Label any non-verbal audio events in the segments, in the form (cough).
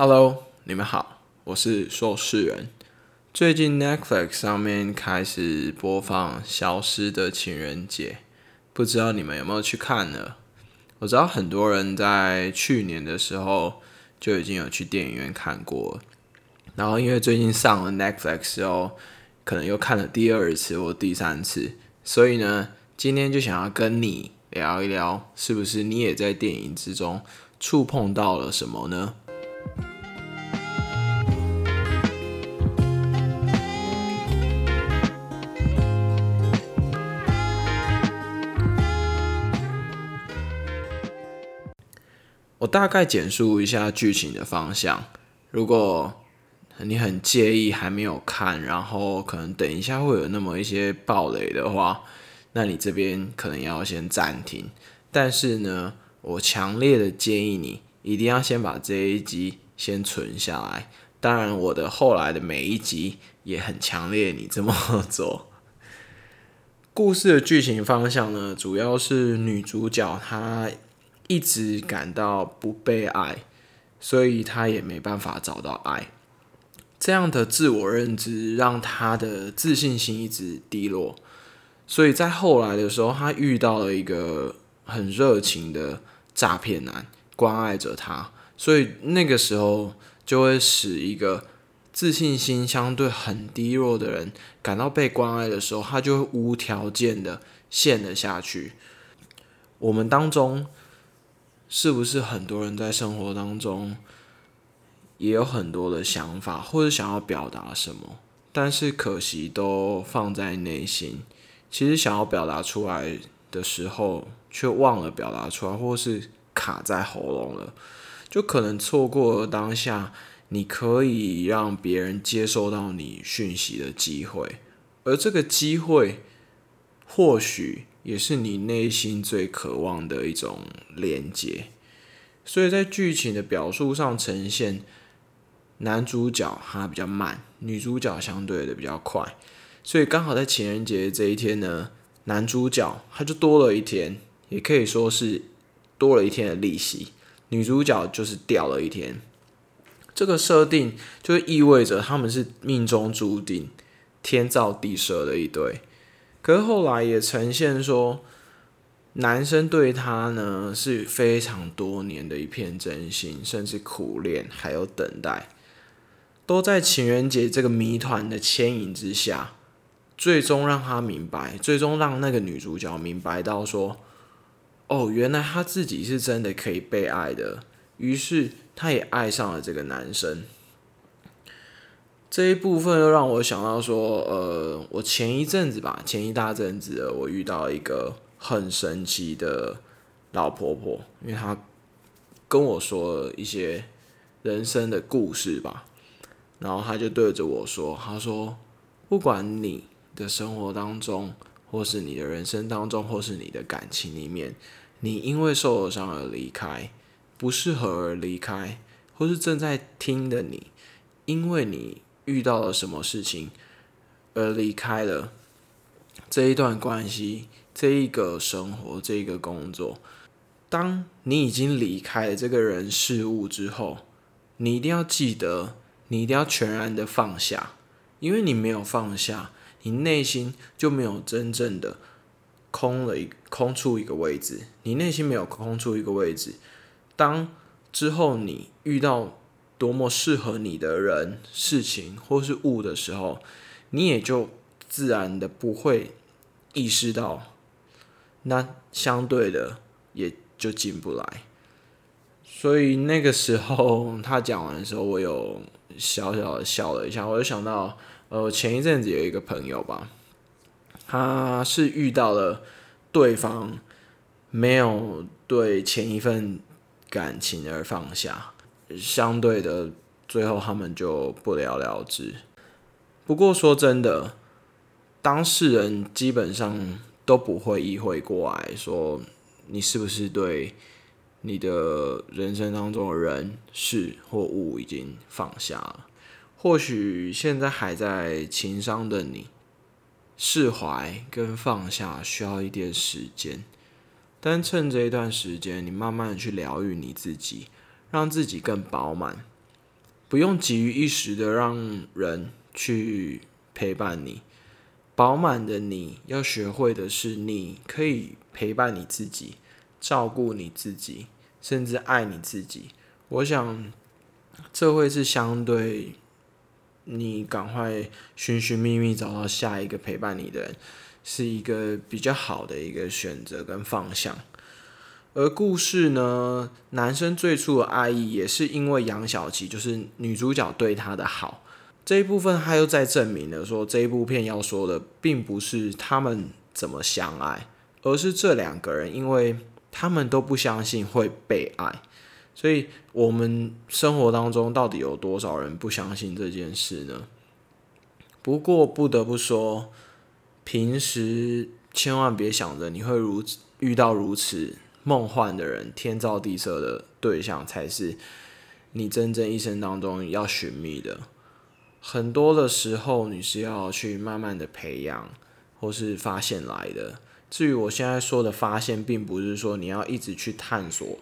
Hello，你们好，我是说事人。最近 Netflix 上面开始播放《消失的情人节》，不知道你们有没有去看呢？我知道很多人在去年的时候就已经有去电影院看过，然后因为最近上了 Netflix 之后，可能又看了第二次或第三次，所以呢，今天就想要跟你聊一聊，是不是你也在电影之中触碰到了什么呢？我大概简述一下剧情的方向。如果你很介意还没有看，然后可能等一下会有那么一些暴雷的话，那你这边可能要先暂停。但是呢，我强烈的建议你一定要先把这一集先存下来。当然，我的后来的每一集也很强烈你这么 (laughs) 做。故事的剧情方向呢，主要是女主角她。一直感到不被爱，所以他也没办法找到爱。这样的自我认知让他的自信心一直低落。所以在后来的时候，他遇到了一个很热情的诈骗男，关爱着他。所以那个时候就会使一个自信心相对很低落的人感到被关爱的时候，他就会无条件的陷了下去。我们当中。是不是很多人在生活当中也有很多的想法，或者想要表达什么，但是可惜都放在内心。其实想要表达出来的时候，却忘了表达出来，或是卡在喉咙了，就可能错过了当下你可以让别人接收到你讯息的机会，而这个机会或许。也是你内心最渴望的一种连接，所以在剧情的表述上呈现，男主角他比较慢，女主角相对的比较快，所以刚好在情人节这一天呢，男主角他就多了一天，也可以说是多了一天的利息，女主角就是掉了一天，这个设定就意味着他们是命中注定、天造地设的一对。可是后来也呈现说，男生对他呢是非常多年的一片真心，甚至苦恋，还有等待，都在情人节这个谜团的牵引之下，最终让他明白，最终让那个女主角明白到说，哦，原来她自己是真的可以被爱的，于是她也爱上了这个男生。这一部分又让我想到说，呃，我前一阵子吧，前一大阵子，我遇到一个很神奇的老婆婆，因为她跟我说了一些人生的故事吧，然后她就对着我说，她说，不管你的生活当中，或是你的人生当中，或是你的感情里面，你因为受了伤而离开，不适合而离开，或是正在听的你，因为你。遇到了什么事情而离开了这一段关系、这一个生活、这一个工作？当你已经离开了这个人事物之后，你一定要记得，你一定要全然的放下，因为你没有放下，你内心就没有真正的空了一空出一个位置。你内心没有空出一个位置，当之后你遇到。多么适合你的人、事情或是物的时候，你也就自然的不会意识到，那相对的也就进不来。所以那个时候他讲完的时候，我有小小的笑了一下。我就想到，呃，前一阵子有一个朋友吧，他是遇到了对方没有对前一份感情而放下。相对的，最后他们就不了了之。不过说真的，当事人基本上都不会意会过来，说你是不是对你的人生当中的人事或物已经放下了。或许现在还在情伤的你，释怀跟放下需要一点时间，但趁这一段时间，你慢慢的去疗愈你自己。让自己更饱满，不用急于一时的让人去陪伴你。饱满的你要学会的是，你可以陪伴你自己，照顾你自己，甚至爱你自己。我想，这会是相对你赶快寻寻觅觅找到下一个陪伴你的人，是一个比较好的一个选择跟方向。而故事呢，男生最初的爱意也是因为杨小琪，就是女主角对他的好。这一部分他又在证明了说，这一部片要说的并不是他们怎么相爱，而是这两个人，因为他们都不相信会被爱。所以，我们生活当中到底有多少人不相信这件事呢？不过不得不说，平时千万别想着你会如遇到如此梦幻的人，天造地设的对象才是你真正一生当中要寻觅的。很多的时候，你是要去慢慢的培养，或是发现来的。至于我现在说的发现，并不是说你要一直去探索，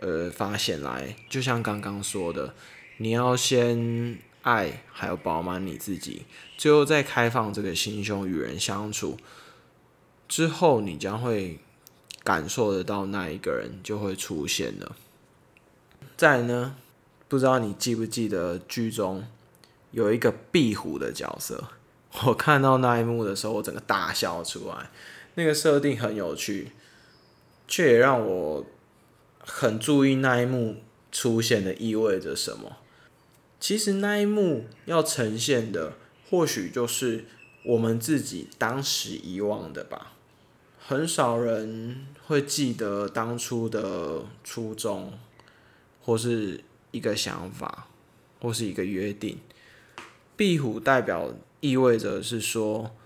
呃，发现来。就像刚刚说的，你要先爱，还有饱满你自己，最后再开放这个心胸与人相处，之后你将会感受得到那一个人就会出现了。再呢，不知道你记不记得剧中。有一个壁虎的角色，(laughs) 我看到那一幕的时候，我整个大笑出来。那个设定很有趣，却也让我很注意那一幕出现的意味着什么。其实那一幕要呈现的，或许就是我们自己当时遗忘的吧。很少人会记得当初的初衷，或是一个想法，或是一个约定。壁虎代表意味着是说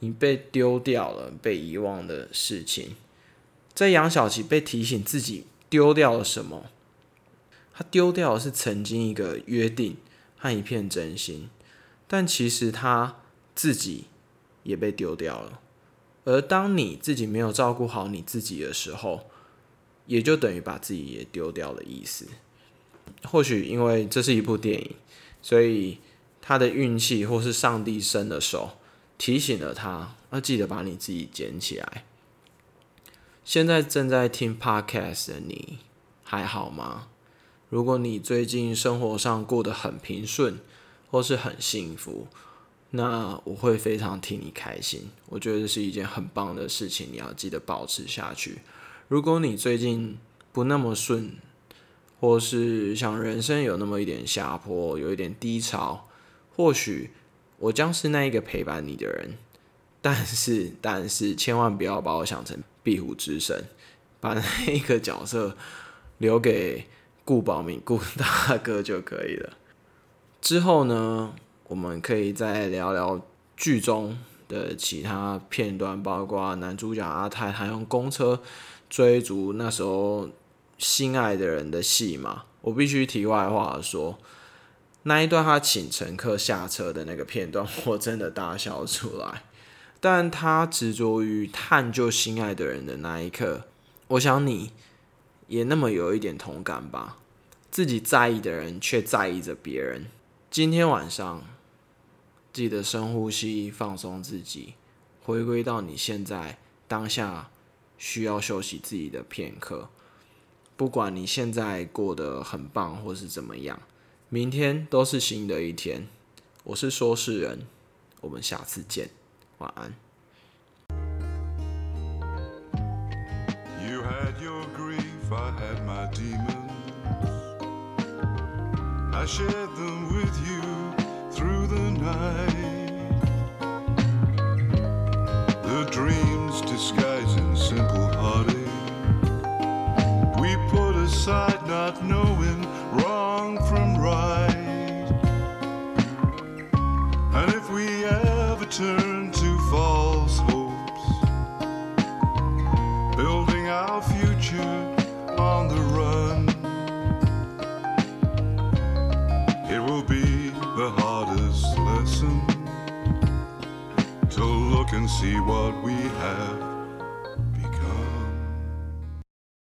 你被丢掉了、被遗忘的事情。在杨小琪被提醒自己丢掉了什么，他丢掉的是曾经一个约定和一片真心，但其实他自己也被丢掉了。而当你自己没有照顾好你自己的时候，也就等于把自己也丢掉了意思。或许因为这是一部电影，所以。他的运气，或是上帝伸的手提醒了他，要记得把你自己捡起来。现在正在听 podcast 的你还好吗？如果你最近生活上过得很平顺，或是很幸福，那我会非常替你开心。我觉得这是一件很棒的事情，你要记得保持下去。如果你最近不那么顺，或是想人生有那么一点下坡，有一点低潮。或许我将是那一个陪伴你的人，但是但是千万不要把我想成壁虎之神，把那一个角色留给顾宝明顾大哥就可以了。之后呢，我们可以再聊聊剧中的其他片段，包括男主角阿泰他用公车追逐那时候心爱的人的戏嘛。我必须题外话说。那一段他请乘客下车的那个片段，我真的大笑出来。但他执着于探究心爱的人的那一刻，我想你也那么有一点同感吧。自己在意的人却在意着别人。今天晚上记得深呼吸，放松自己，回归到你现在当下需要休息自己的片刻。不管你现在过得很棒，或是怎么样。明天都是新的一天，我是说事人，我们下次见，晚安。I shared them with you. night. See what we have